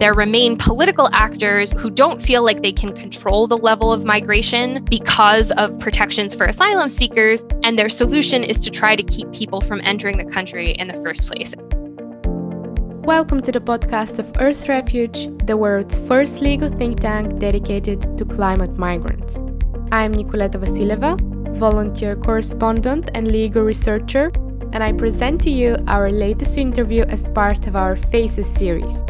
There remain political actors who don't feel like they can control the level of migration because of protections for asylum seekers, and their solution is to try to keep people from entering the country in the first place. Welcome to the podcast of Earth Refuge, the world's first legal think tank dedicated to climate migrants. I'm Nicoleta Vasileva, volunteer correspondent and legal researcher, and I present to you our latest interview as part of our Faces series.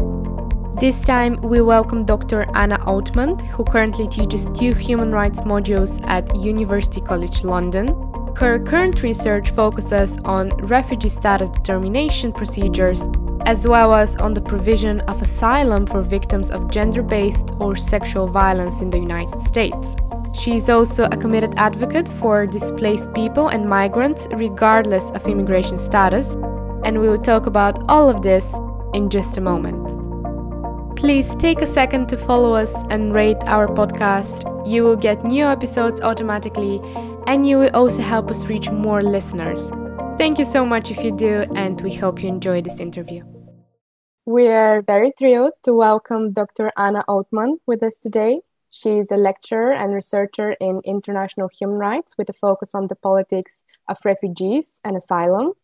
This time, we welcome Dr. Anna Oltman, who currently teaches two human rights modules at University College London. Her current research focuses on refugee status determination procedures, as well as on the provision of asylum for victims of gender based or sexual violence in the United States. She is also a committed advocate for displaced people and migrants, regardless of immigration status, and we will talk about all of this in just a moment. Please take a second to follow us and rate our podcast. You will get new episodes automatically, and you will also help us reach more listeners. Thank you so much if you do, and we hope you enjoy this interview. We are very thrilled to welcome Dr. Anna Oltman with us today. She is a lecturer and researcher in international human rights with a focus on the politics of refugees and asylum.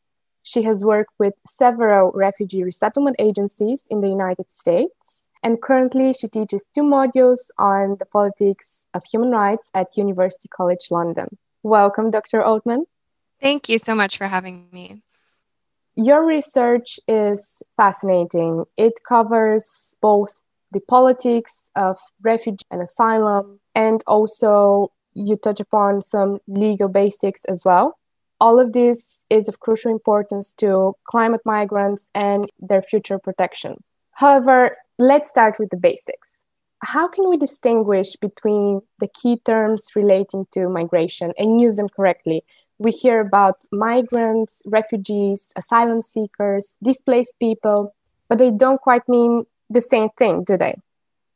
She has worked with several refugee resettlement agencies in the United States. And currently, she teaches two modules on the politics of human rights at University College London. Welcome, Dr. Oltman. Thank you so much for having me. Your research is fascinating. It covers both the politics of refugee and asylum, and also you touch upon some legal basics as well. All of this is of crucial importance to climate migrants and their future protection. However, let's start with the basics. How can we distinguish between the key terms relating to migration and use them correctly? We hear about migrants, refugees, asylum seekers, displaced people, but they don't quite mean the same thing, do they?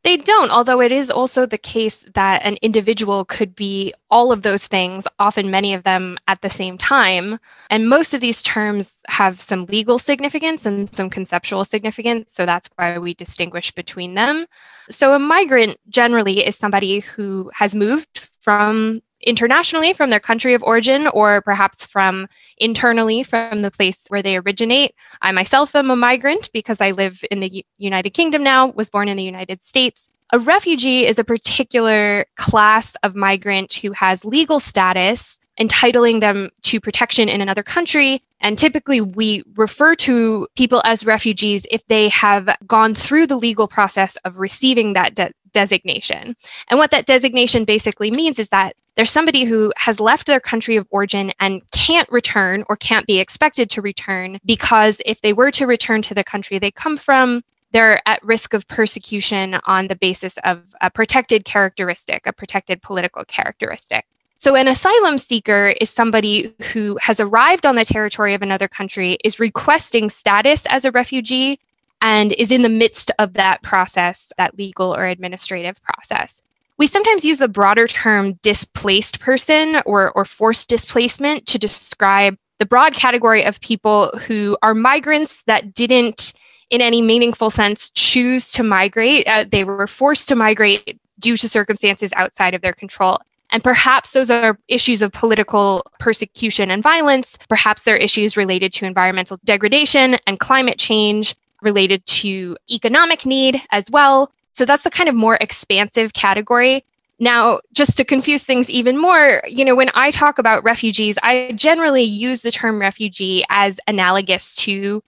They don't, although it is also the case that an individual could be all of those things, often many of them at the same time. And most of these terms have some legal significance and some conceptual significance. So that's why we distinguish between them. So a migrant generally is somebody who has moved from internationally from their country of origin or perhaps from internally from the place where they originate. I myself am a migrant because I live in the United Kingdom now, was born in the United States. A refugee is a particular class of migrant who has legal status entitling them to protection in another country. And typically, we refer to people as refugees if they have gone through the legal process of receiving that de- designation. And what that designation basically means is that there's somebody who has left their country of origin and can't return or can't be expected to return because if they were to return to the country they come from, they're at risk of persecution on the basis of a protected characteristic, a protected political characteristic. So, an asylum seeker is somebody who has arrived on the territory of another country, is requesting status as a refugee, and is in the midst of that process, that legal or administrative process. We sometimes use the broader term displaced person or, or forced displacement to describe the broad category of people who are migrants that didn't, in any meaningful sense, choose to migrate. Uh, they were forced to migrate due to circumstances outside of their control. And perhaps those are issues of political persecution and violence. Perhaps they're issues related to environmental degradation and climate change, related to economic need as well. So that's the kind of more expansive category. Now, just to confuse things even more, you know, when I talk about refugees, I generally use the term refugee as analogous to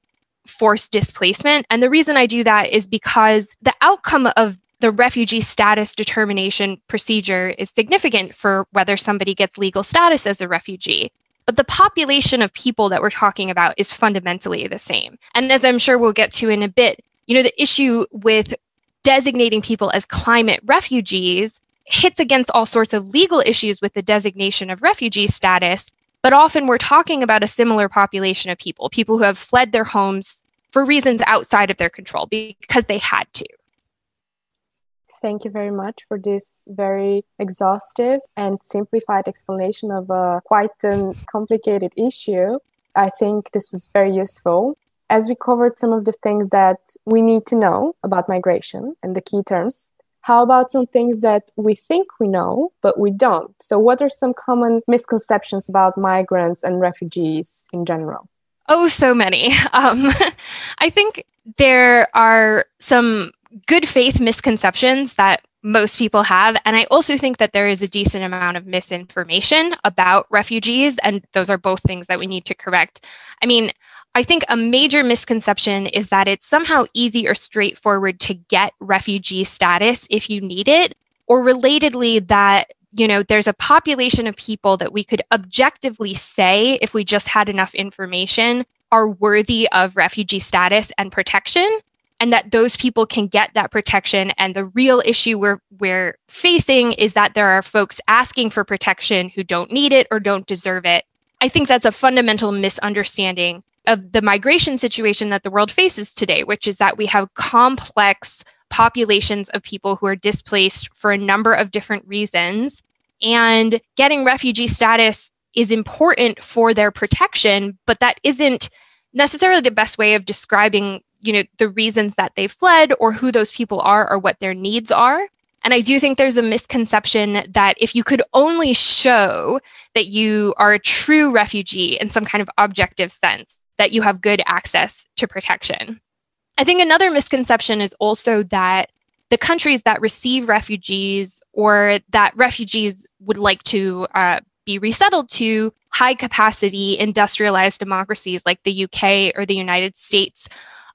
forced displacement. And the reason I do that is because the outcome of the refugee status determination procedure is significant for whether somebody gets legal status as a refugee. But the population of people that we're talking about is fundamentally the same. And as I'm sure we'll get to in a bit, you know, the issue with designating people as climate refugees hits against all sorts of legal issues with the designation of refugee status. But often we're talking about a similar population of people, people who have fled their homes for reasons outside of their control because they had to. Thank you very much for this very exhaustive and simplified explanation of a quite a complicated issue. I think this was very useful. as we covered some of the things that we need to know about migration and the key terms, how about some things that we think we know, but we don't? So, what are some common misconceptions about migrants and refugees in general? Oh, so many. Um, I think there are some good faith misconceptions that most people have. And I also think that there is a decent amount of misinformation about refugees. And those are both things that we need to correct. I mean, I think a major misconception is that it's somehow easy or straightforward to get refugee status if you need it, or relatedly, that you know there's a population of people that we could objectively say if we just had enough information are worthy of refugee status and protection and that those people can get that protection and the real issue we're we're facing is that there are folks asking for protection who don't need it or don't deserve it i think that's a fundamental misunderstanding of the migration situation that the world faces today which is that we have complex populations of people who are displaced for a number of different reasons. And getting refugee status is important for their protection, but that isn't necessarily the best way of describing you know the reasons that they fled or who those people are or what their needs are. And i do think there's a misconception that if you could only show that you are a true refugee in some kind of objective sense that you have good access to protection. I think another misconception is also that the countries that receive refugees or that refugees would like to uh, be resettled to high capacity industrialized democracies like the UK or the United States,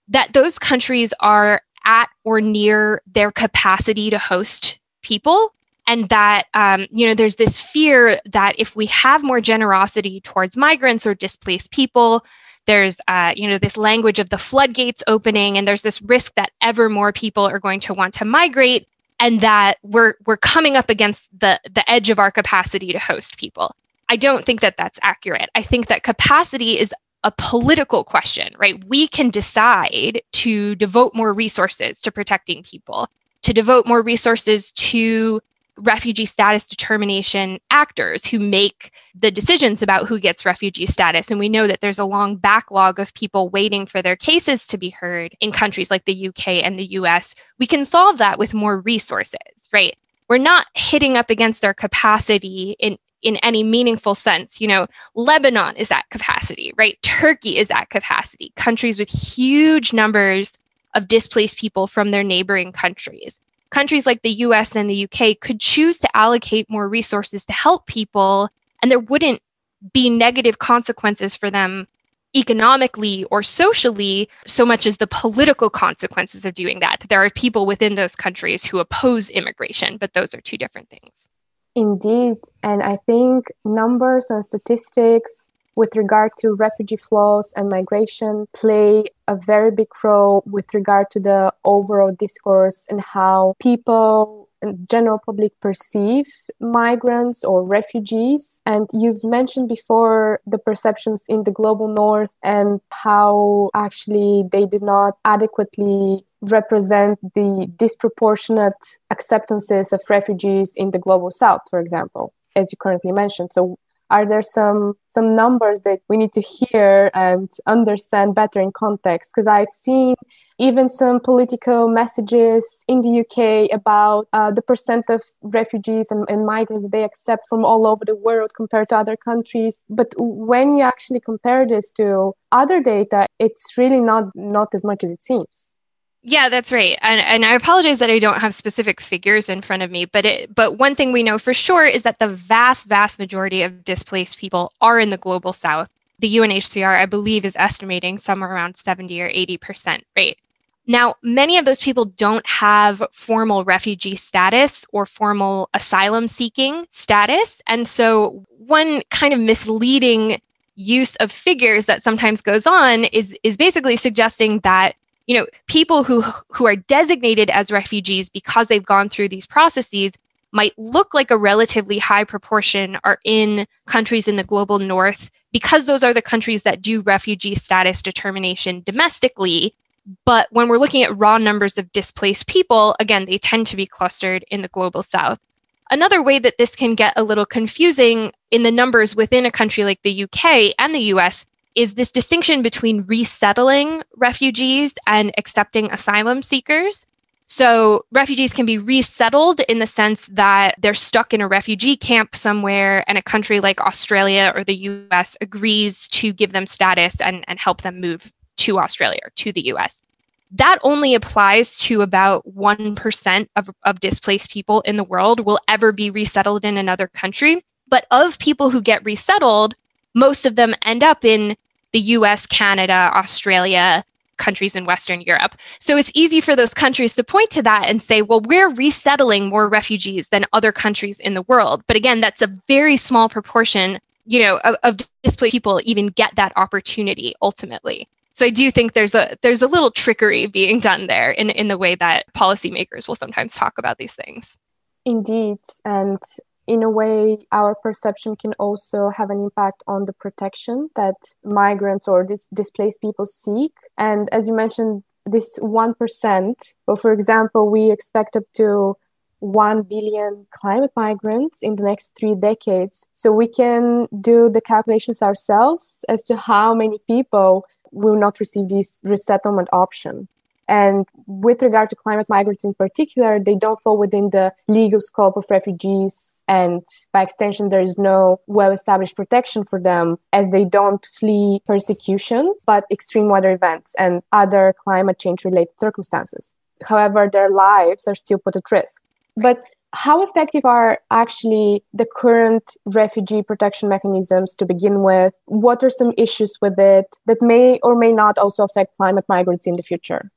that those countries are at or near their capacity to host people. And that, um, you know, there's this fear that if we have more generosity towards migrants or displaced people, there's uh, you know this language of the floodgates opening and there's this risk that ever more people are going to want to migrate and that we're we're coming up against the the edge of our capacity to host people i don't think that that's accurate i think that capacity is a political question right we can decide to devote more resources to protecting people to devote more resources to refugee status determination actors who make the decisions about who gets refugee status. And we know that there's a long backlog of people waiting for their cases to be heard in countries like the UK and the US. We can solve that with more resources, right? We're not hitting up against our capacity in, in any meaningful sense. You know, Lebanon is at capacity, right? Turkey is at capacity, countries with huge numbers of displaced people from their neighboring countries countries like the US and the UK could choose to allocate more resources to help people, and there wouldn't be negative consequences for them economically or socially so much as the political consequences of doing that. There are people within those countries who oppose immigration, but those are two different things. Indeed. And I think numbers and statistics with regard to refugee flows and migration play a very big role with regard to the overall discourse and how people and general public perceive migrants or refugees and you've mentioned before the perceptions in the global north and how actually they did not adequately represent the disproportionate acceptances of refugees in the global south for example as you currently mentioned. So are there some some numbers that we need to hear and understand better in context? Because i've seen even some political messages in the uk about uh, the percent of refugees and, and migrants they accept from all over the world compared to other countries. But when you actually compare this to other data it's really not not as much as it seems yeah, that's right. And, and I apologize that I don't have specific figures in front of me, but it, but one thing we know for sure is that the vast, vast majority of displaced people are in the global south. The UNHCR, I believe, is estimating somewhere around 70 or 80% rate. Now, many of those people don't have formal refugee status or formal asylum seeking status. And so, one kind of misleading use of figures that sometimes goes on is, is basically suggesting that you know people who who are designated as refugees because they've gone through these processes might look like a relatively high proportion are in countries in the global north because those are the countries that do refugee status determination domestically. But when we're looking at raw numbers of displaced people again they tend to be clustered in the global south. Another way that this can get a little confusing in the numbers within a country like the UK and the US is this distinction between resettling refugees and accepting asylum seekers. So, refugees can be resettled in the sense that they're stuck in a refugee camp somewhere, and a country like Australia or the US agrees to give them status and, and help them move to Australia or to the US. That only applies to about 1% of, of displaced people in the world will ever be resettled in another country. But of people who get resettled, most of them end up in the US, Canada, Australia, countries in Western Europe. So it's easy for those countries to point to that and say, well, we're resettling more refugees than other countries in the world. But again, that's a very small proportion, you know, of, of displaced people even get that opportunity ultimately. So I do think there's a there's a little trickery being done there in, in the way that policymakers will sometimes talk about these things. Indeed. And in a way, our perception can also have an impact on the protection that migrants or dis- displaced people seek. And as you mentioned, this 1%, well, for example, we expect up to 1 billion climate migrants in the next three decades. So we can do the calculations ourselves as to how many people will not receive this resettlement option. And with regard to climate migrants in particular, they don't fall within the legal scope of refugees. And by extension, there is no well established protection for them as they don't flee persecution, but extreme weather events and other climate change related circumstances. However, their lives are still put at risk. But how effective are actually the current refugee protection mechanisms to begin with? What are some issues with it that may or may not also affect climate migrants in the future?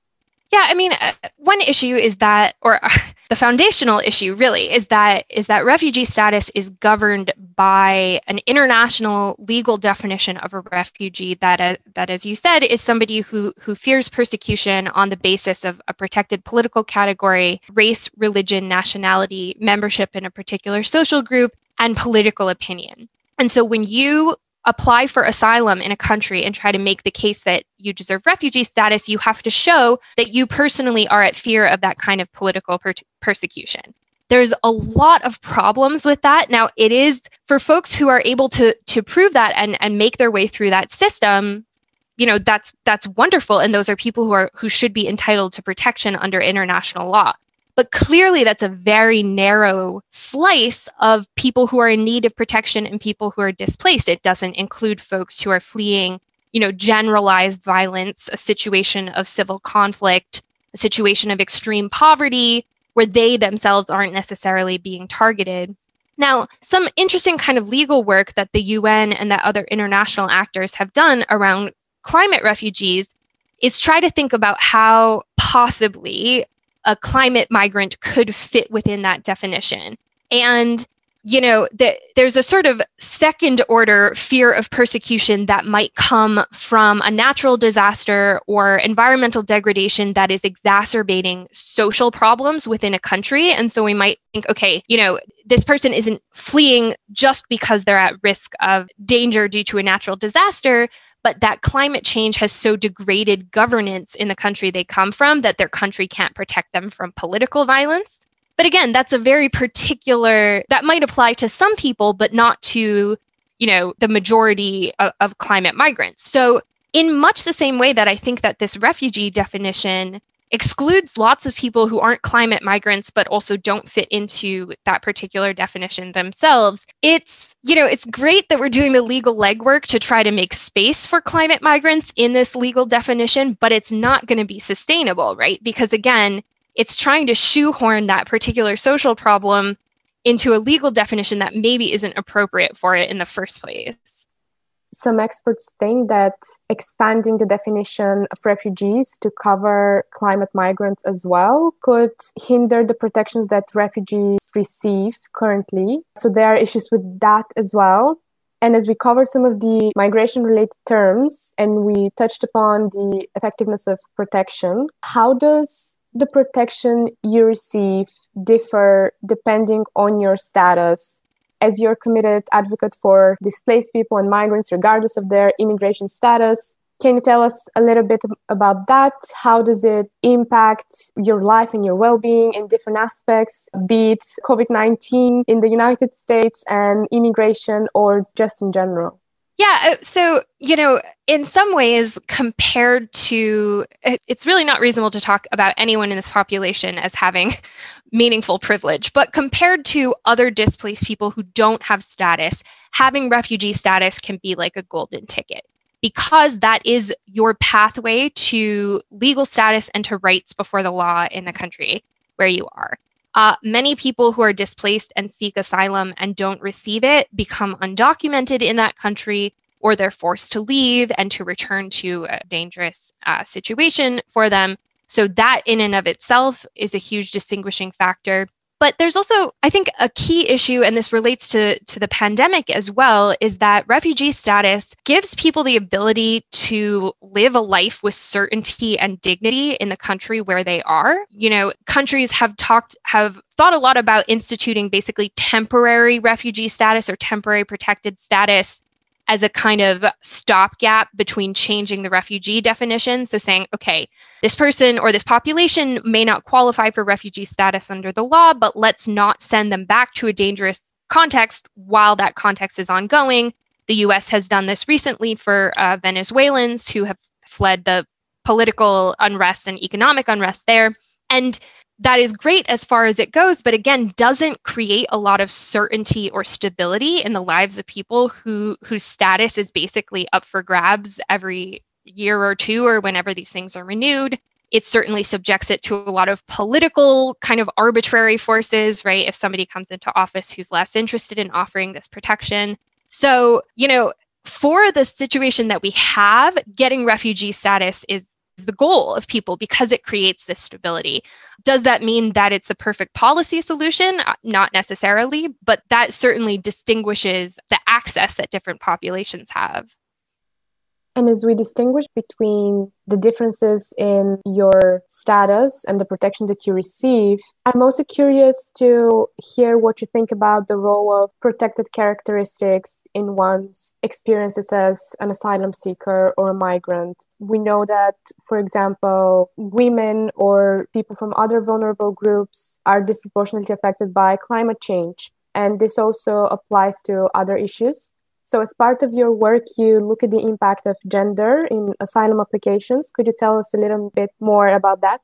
Yeah, I mean, uh, one issue is that, or uh, the foundational issue really is that is that refugee status is governed by an international legal definition of a refugee that, uh, that, as you said, is somebody who who fears persecution on the basis of a protected political category, race, religion, nationality, membership in a particular social group, and political opinion. And so when you apply for asylum in a country and try to make the case that you deserve refugee status, you have to show that you personally are at fear of that kind of political per- persecution. There's a lot of problems with that. Now, it is for folks who are able to to prove that and and make their way through that system. You know, that's that's wonderful, and those are people who are who should be entitled to protection under international law. But clearly, that's a very narrow slice of people who are in need of protection and people who are displaced. It doesn't include folks who are fleeing, you know, generalized violence, a situation of civil conflict, a situation of extreme poverty, where they themselves aren't necessarily being targeted. Now, some interesting kind of legal work that the UN and that other international actors have done around climate refugees is try to think about how possibly a climate migrant could fit within that definition. And you know that there's a sort of second order fear of persecution that might come from a natural disaster or environmental degradation that is exacerbating social problems within a country and so we might think okay you know this person isn't fleeing just because they're at risk of danger due to a natural disaster but that climate change has so degraded governance in the country they come from that their country can't protect them from political violence. But again, that's a very particular, that might apply to some people, but not to, you know, the majority of, of climate migrants. So, in much the same way that I think that this refugee definition excludes lots of people who aren't climate migrants but also don't fit into that particular definition themselves. It's you know it's great that we're doing the legal legwork to try to make space for climate migrants in this legal definition but it's not going to be sustainable right? Because again it's trying to shoehorn that particular social problem into a legal definition that maybe isn't appropriate for it in the first place some experts think that expanding the definition of refugees to cover climate migrants as well could hinder the protections that refugees receive currently. So there are issues with that as well. And as we covered some of the migration related terms and we touched upon the effectiveness of protection, how does the protection you receive differ depending on your status as you're committed advocate for displaced people and migrants, regardless of their immigration status. Can you tell us a little bit about that? How does it impact your life and your well being in different aspects, be it COVID 19 in the United States and immigration or just in general? Yeah. Uh, so, you know, in some ways, compared to, it's really not reasonable to talk about anyone in this population as having meaningful privilege, but compared to other displaced people who don't have status, having refugee status can be like a golden ticket because that is your pathway to legal status and to rights before the law in the country where you are. Uh, many people who are displaced and seek asylum and don't receive it become undocumented in that country, or they're forced to leave and to return to a dangerous uh, situation for them. So, that in and of itself is a huge distinguishing factor. But there's also, I think, a key issue, and this relates to, to the pandemic as well, is that refugee status gives people the ability to live a life with certainty and dignity in the country where they are. You know, countries have talked, have thought a lot about instituting basically temporary refugee status or temporary protected status as a kind of stopgap between changing the refugee definition. So saying, okay, this person or this population may not qualify for refugee status under the law, but let's not send them back to a dangerous context while that context is ongoing. The US has done this recently for uh, Venezuelans who have fled the political unrest and economic unrest there. And that is great as far as it goes, but again, doesn't create a lot of certainty or stability in the lives of people who whose status is basically up for grabs every year or two or whenever these things are renewed. It certainly subjects it to a lot of political kind of arbitrary forces, right? If somebody comes into office who's less interested in offering this protection. So, you know, for the situation that we have, getting refugee status is the goal of people because it creates this stability. Does that mean that it's the perfect policy solution? Uh, not necessarily, but that certainly distinguishes the access that different populations have. And as we distinguish between the differences in your status and the protection that you receive, I'm also curious to hear what you think about the role of protected characteristics in one's experiences as an asylum seeker or a migrant. We know that, for example, women or people from other vulnerable groups are disproportionately affected by climate change. And this also applies to other issues so, as part of your work, you look at the impact of gender in asylum applications. Could you tell us a little bit more about that?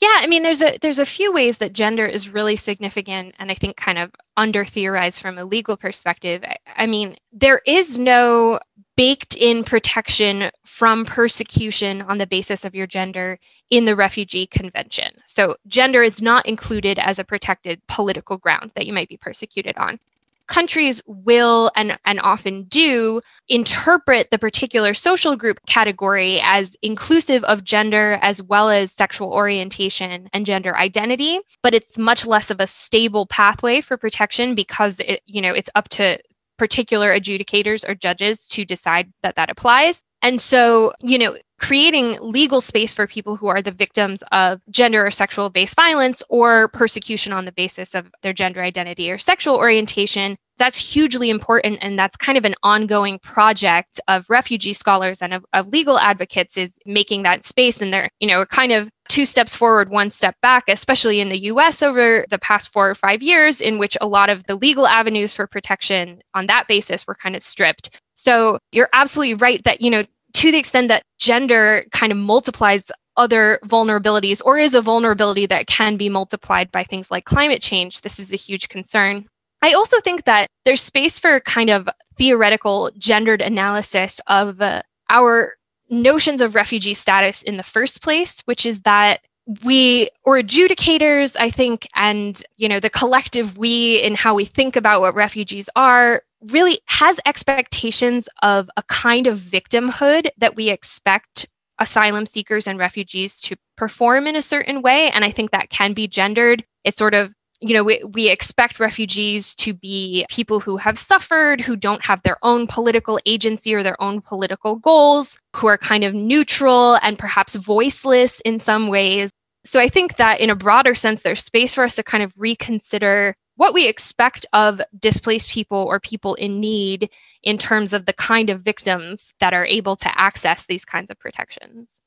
Yeah, I mean, there's a there's a few ways that gender is really significant, and I think kind of under theorized from a legal perspective. I, I mean, there is no baked in protection from persecution on the basis of your gender in the Refugee Convention. So, gender is not included as a protected political ground that you might be persecuted on countries will and, and often do interpret the particular social group category as inclusive of gender as well as sexual orientation and gender identity but it's much less of a stable pathway for protection because it you know it's up to particular adjudicators or judges to decide that that applies. And so, you know, creating legal space for people who are the victims of gender or sexual based violence or persecution on the basis of their gender identity or sexual orientation that's hugely important. And that's kind of an ongoing project of refugee scholars and of, of, legal advocates is making that space. And they're you know kind of two steps forward one step back especially in the us over the past four or five years in which a lot of the legal avenues for protection on that basis were kind of stripped. So you're absolutely right that you know to the extent that gender kind of multiplies other vulnerabilities or is a vulnerability that can be multiplied by things like climate change this is a huge concern. I also think that there's space for kind of theoretical gendered analysis of uh, our notions of refugee status in the first place, which is that we or adjudicators i think and you know the collective we in how we think about what refugees are really has expectations of a kind of victimhood that we expect asylum seekers and refugees to perform in a certain way. And i think that can be gendered. It's sort of you know, we, we expect refugees to be people who have suffered, who don't have their own political agency or their own political goals, who are kind of neutral and perhaps voiceless in some ways. So I think that in a broader sense, there's space for us to kind of reconsider what we expect of displaced people or people in need in terms of the kind of victims that are able to access these kinds of protections.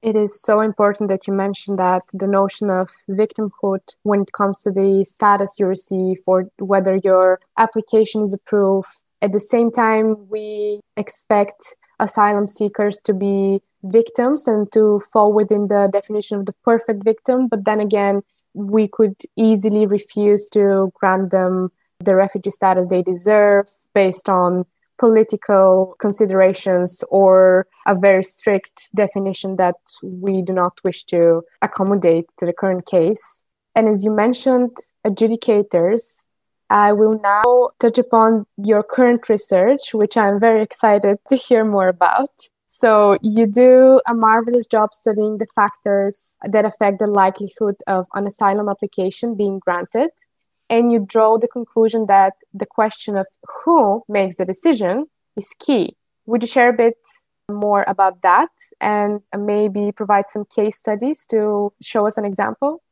It is so important that you mentioned that the notion of victimhood when it comes to the status you receive or whether your application is approved At the same time, we expect asylum seekers to be victims and to fall within the definition of the perfect victim. But then again, we could easily refuse to grant them the refugee status they deserve based on political considerations or a very strict definition that we do not wish to accommodate to the current case. And as you mentioned, adjudicators, I will now touch upon your current research, which I'm very excited to hear more about. So, you do a marvelous job studying the factors that affect the likelihood of an asylum application being granted and you draw the conclusion that the question of who makes the decision is key. Would you share a bit more about that and maybe provide some case studies to show us an example?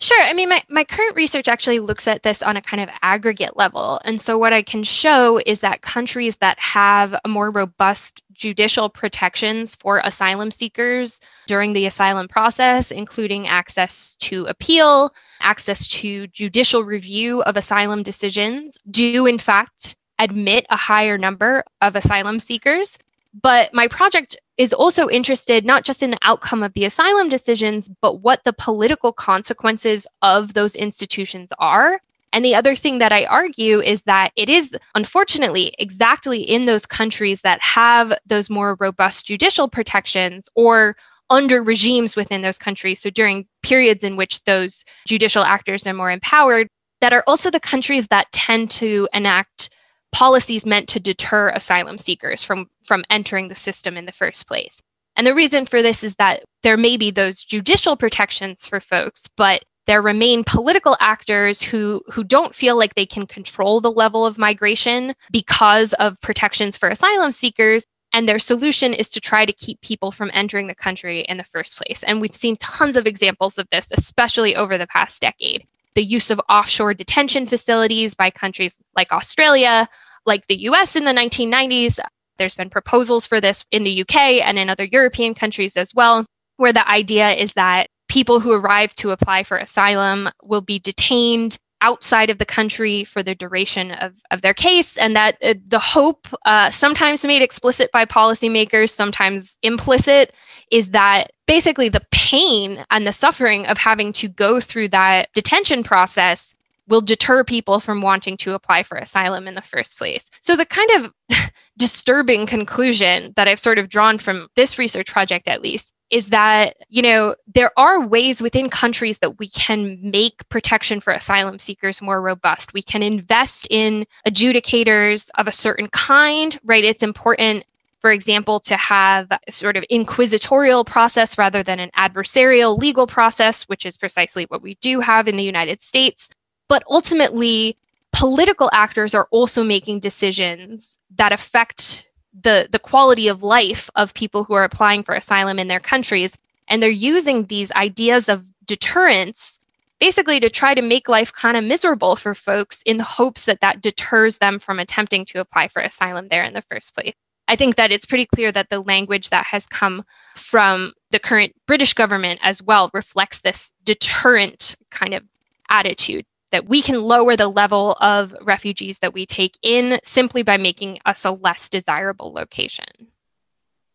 Sure. I mean, my, my current research actually looks at this on a kind of aggregate level. And so, what I can show is that countries that have more robust judicial protections for asylum seekers during the asylum process, including access to appeal, access to judicial review of asylum decisions, do in fact admit a higher number of asylum seekers. But my project is also interested not just in the outcome of the asylum decisions, but what the political consequences of those institutions are. And the other thing that I argue is that it is, unfortunately, exactly in those countries that have those more robust judicial protections or under regimes within those countries. So during periods in which those judicial actors are more empowered, that are also the countries that tend to enact policies meant to deter asylum seekers from, from entering the system in the first place. And the reason for this is that there may be those judicial protections for folks, but there remain political actors who, who don't feel like they can control the level of migration because of protections for asylum seekers. And their solution is to try to keep people from entering the country in the first place. And we've seen tons of examples of this, especially over the past decade the use of offshore detention facilities by countries like Australia, like the US in the 1990s. There's been proposals for this in the UK and in other European countries as well, where the idea is that people who arrive to apply for asylum will be detained outside of the country for the duration of, of their case, and that uh, the hope, uh, sometimes made explicit by policymakers, sometimes implicit, is that basically the pain and the suffering of having to go through that detention process will deter people from wanting to apply for asylum in the first place. So, the kind of disturbing conclusion that I've sort of drawn from this research project, at least, is that, you know, there are ways within countries that we can make protection for asylum seekers more robust. We can invest in adjudicators of a certain kind, right? It's important for example, to have sort of inquisitorial process rather than an adversarial legal process, which is precisely what we do have in the United States. But ultimately, political actors are also making decisions that affect the the quality of life of people who are applying for asylum in their countries and they're using these ideas of deterrence basically to try to make life kind of miserable for folks in the hopes that that deters them from attempting to apply for asylum there in the first place i think that it's pretty clear that the language that has come from the current british government as well reflects this deterrent kind of attitude that we can lower the level of refugees that we take in simply by making us a less desirable location.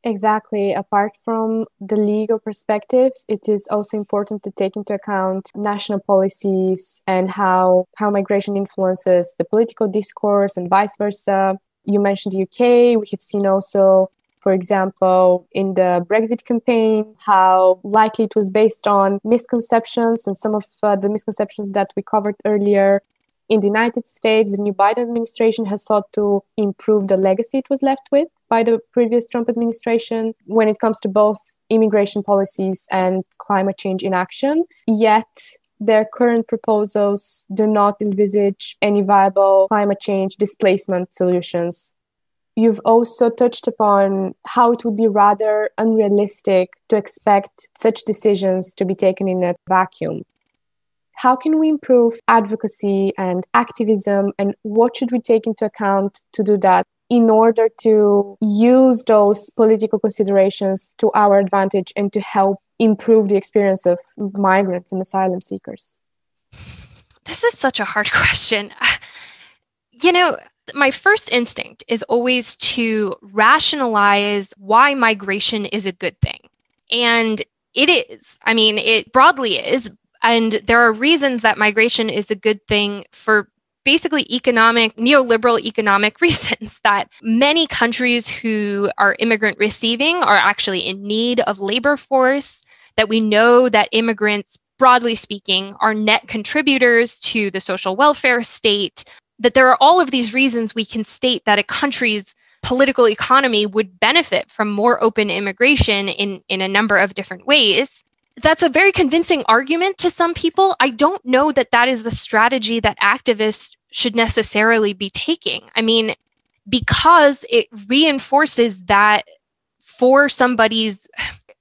Exactly. Apart from the legal perspective, it is also important to take into account national policies and how, how migration influences the political discourse and vice versa. You mentioned the UK. We have seen also for example, in the Brexit campaign, how likely it was based on misconceptions and some of uh, the misconceptions that we covered earlier. In the United States, the new Biden administration has sought to improve the legacy it was left with by the previous Trump administration when it comes to both immigration policies and climate change inaction. Yet, their current proposals do not envisage any viable climate change displacement solutions You've also touched upon how it would be rather unrealistic to expect such decisions to be taken in a vacuum. How can we improve advocacy and activism, and what should we take into account to do that in order to use those political considerations to our advantage and to help improve the experience of migrants and asylum seekers? This is such a hard question. You know, my first instinct is always to rationalize why migration is a good thing. And it is. I mean, it broadly is. And there are reasons that migration is a good thing for basically economic, neoliberal economic reasons that many countries who are immigrant receiving are actually in need of labor force, that we know that immigrants, broadly speaking, are net contributors to the social welfare state, that there are all of these reasons we can state that a country's political economy would benefit from more open immigration in, in a number of different ways. That's a very convincing argument to some people. I don't know that that is the strategy that activists should necessarily be taking. I mean, because it reinforces that for somebody's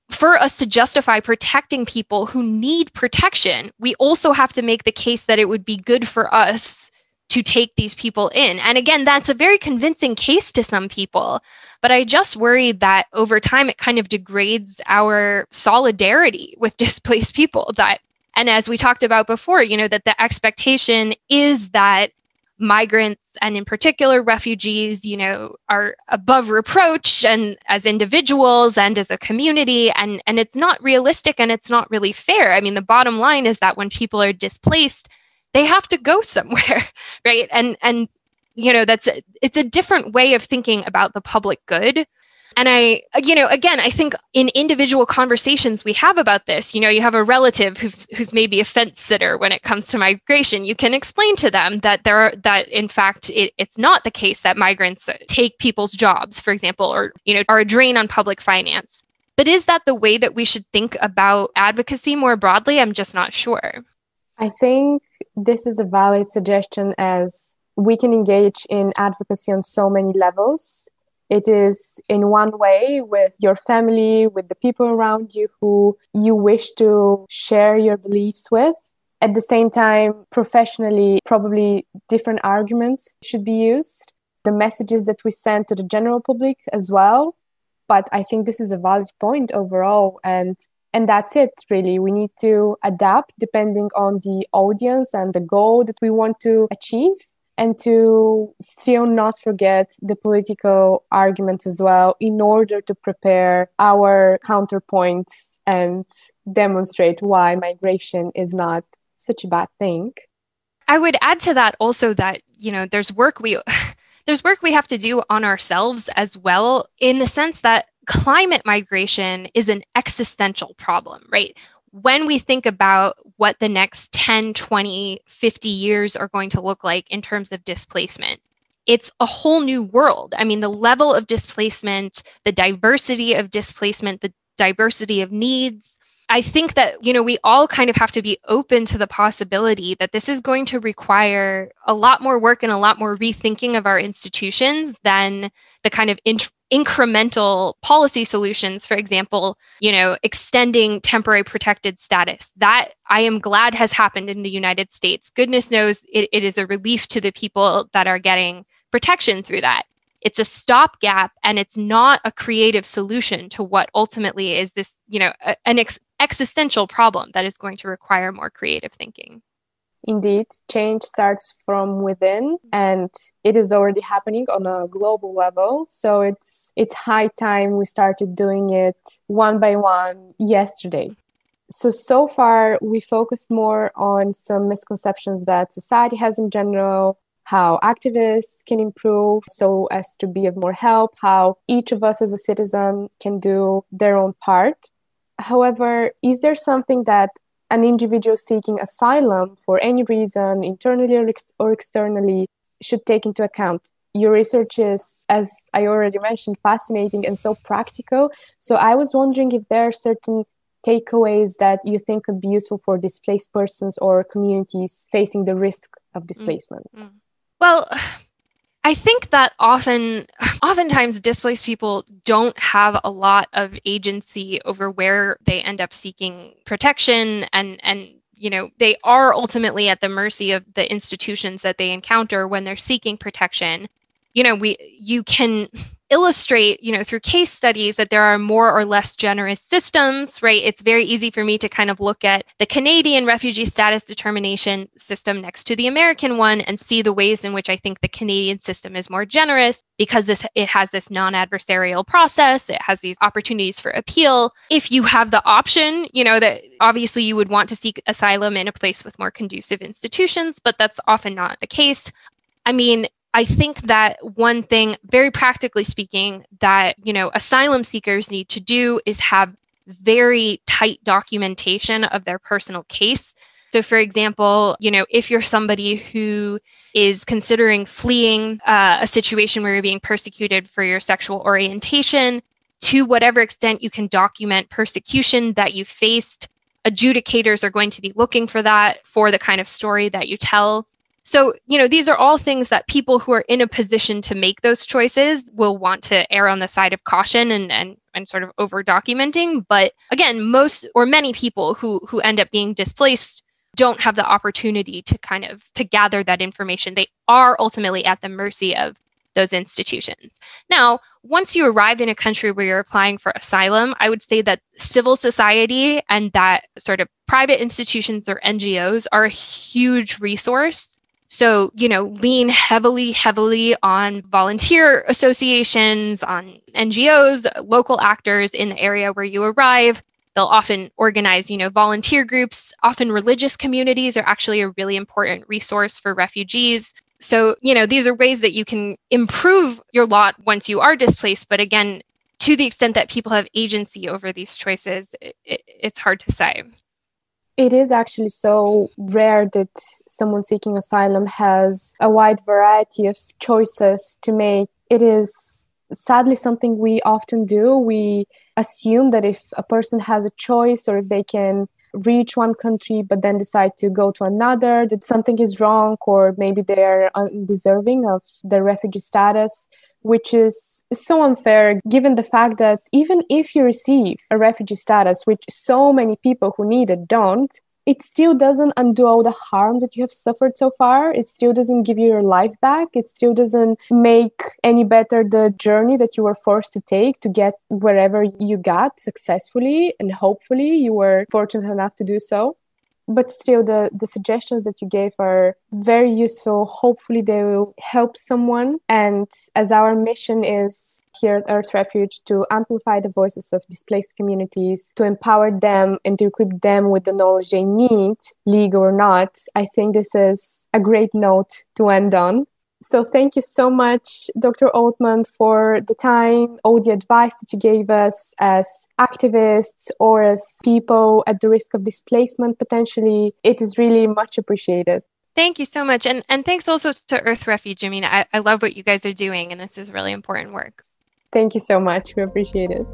for us to justify protecting people who need protection, we also have to make the case that it would be good for us to take these people in. And again, that's a very convincing case to some people. But I just worry that over time it kind of degrades our solidarity with displaced people that and as we talked about before, you know, that the expectation is that migrants and in particular refugees you know are above reproach and as individuals and as a community and and it's not realistic and it's not really fair i mean the bottom line is that when people are displaced they have to go somewhere right? And and you know that's it's a different way of thinking about the public good. And i you know again i think in individual conversations we have about this you know you have a relative who's who's maybe a fence sitter when it comes to migration. You can explain to them that there are that in fact it, it's not the case that migrants take people's jobs for example or you know are a drain on public finance. But is that the way that we should think about advocacy more broadly? I'm just not sure i think this is a valid suggestion as we can engage in advocacy on so many levels. It is in one way with your family, with the people around you who you wish to share your beliefs with. At the same time, professionally, probably different arguments should be used. The messages that we send to the general public as well. But I think this is a valid point overall. And and that's it really. We need to adapt depending on the audience and the goal that we want to achieve and to still not forget the political arguments as well in order to prepare our counterpoints and demonstrate why migration is not such a bad thing. I would add to that also that you know there's work we there's work we have to do on ourselves as well in the sense that climate migration is an existential problem, right? When we think about what the next 10, 20, 50 years are going to look like in terms of displacement, it's a whole new world. I mean, the level of displacement, the diversity of displacement, the diversity of needs, I think that, you know, we all kind of have to be open to the possibility that this is going to require a lot more work and a lot more rethinking of our institutions than the kind of int- incremental policy solutions for example you know extending temporary protected status. That i am glad has happened in the united states. Goodness knows it, it is a relief to the people that are getting protection through that it's a stopgap and it's not a creative solution to what ultimately is this you know a, an ex- existential problem that is going to require more creative thinking Indeed, change starts from within and it is already happening on a global level. So it's it's high time we started doing it one by one yesterday. So so far we focused more on some misconceptions that society has in general, how activists can improve so as to be of more help, how each of us as a citizen can do their own part. However, is there something that an individual seeking asylum for any reason, internally or, ex- or externally, should take into account. Your research is, as I already mentioned, fascinating and so practical. So I was wondering if there are certain takeaways that you think could be useful for displaced persons or communities facing the risk of displacement. Mm-hmm. Well, I think that often, oftentimes, displaced people don't have a lot of agency over where they end up seeking protection, and and you know they are ultimately at the mercy of the institutions that they encounter when they're seeking protection. You know, we you can illustrate, you know, through case studies that there are more or less generous systems, right? It's very easy for me to kind of look at the Canadian refugee status determination system next to the American one and see the ways in which I think the Canadian system is more generous because this it has this non-adversarial process, it has these opportunities for appeal. If you have the option, you know, that obviously you would want to seek asylum in a place with more conducive institutions, but that's often not the case. I mean, I think that one thing, very practically speaking, that you know asylum seekers need to do is have very tight documentation of their personal case. So, for example, you know, if you're somebody who is considering fleeing uh, a situation where you're being persecuted for your sexual orientation, to whatever extent you can document persecution that you faced, adjudicators are going to be looking for that for the kind of story that you tell. So, you know, these are all things that people who are in a position to make those choices will want to err on the side of caution and and and sort of over documenting. But again, most or many people who who end up being displaced don't have the opportunity to kind of to gather that information. They are ultimately at the mercy of those institutions. Now, once you arrive in a country where you're applying for asylum, I would say that civil society and that sort of private institutions or NGOs are a huge resource so, you know, lean heavily, heavily on volunteer associations, on NGOs, local actors in the area where you arrive. They'll often organize, you know, volunteer groups. Often religious communities are actually a really important resource for refugees. So, you know, these are ways that you can improve your lot once you are displaced. But again, to the extent that people have agency over these choices, it, it, it's hard to say. It is actually so rare that someone seeking asylum has a wide variety of choices to make. It is sadly something we often do. We assume that if a person has a choice or if they can reach one country but then decide to go to another, that something is wrong or maybe they're undeserving of the refugee status, which is so unfair given the fact that even if you receive a refugee status, which so many people who need it don't, it still doesn't undo all the harm that you have suffered so far. It still doesn't give you your life back. It still doesn't make any better the journey that you were forced to take to get wherever you got successfully. And hopefully, you were fortunate enough to do so but still the the suggestions that you gave are very useful. Hopefully they will help someone. And as our mission is here at earth refuge to amplify the voices of displaced communities to empower them and to equip them with the knowledge they need legal or not i think this is a great note to end on so thank you so much, Dr. Oltman, for the time, all the advice that you gave us as activists or as people at the risk of displacement potentially. It is really much appreciated. Thank you so much. And and thanks also to Earth Refuge. I mean, I, I love what you guys are doing and this is really important work. Thank you so much. We appreciate it.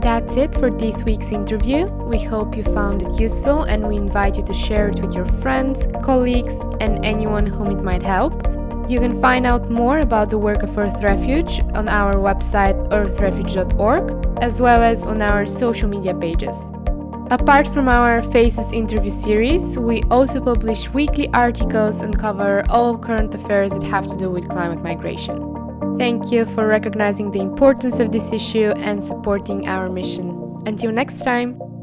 That's it for this week's interview. We hope you found it useful and we invite you to share it with your friends, colleagues, and anyone whom it might help. You can find out more about the work of Earth Refuge on our website earthrefuge.org, as well as on our social media pages. Apart from our Faces interview series, we also publish weekly articles and cover all current affairs that have to do with climate migration. Thank you for recognizing the importance of this issue and supporting our mission. Until next time!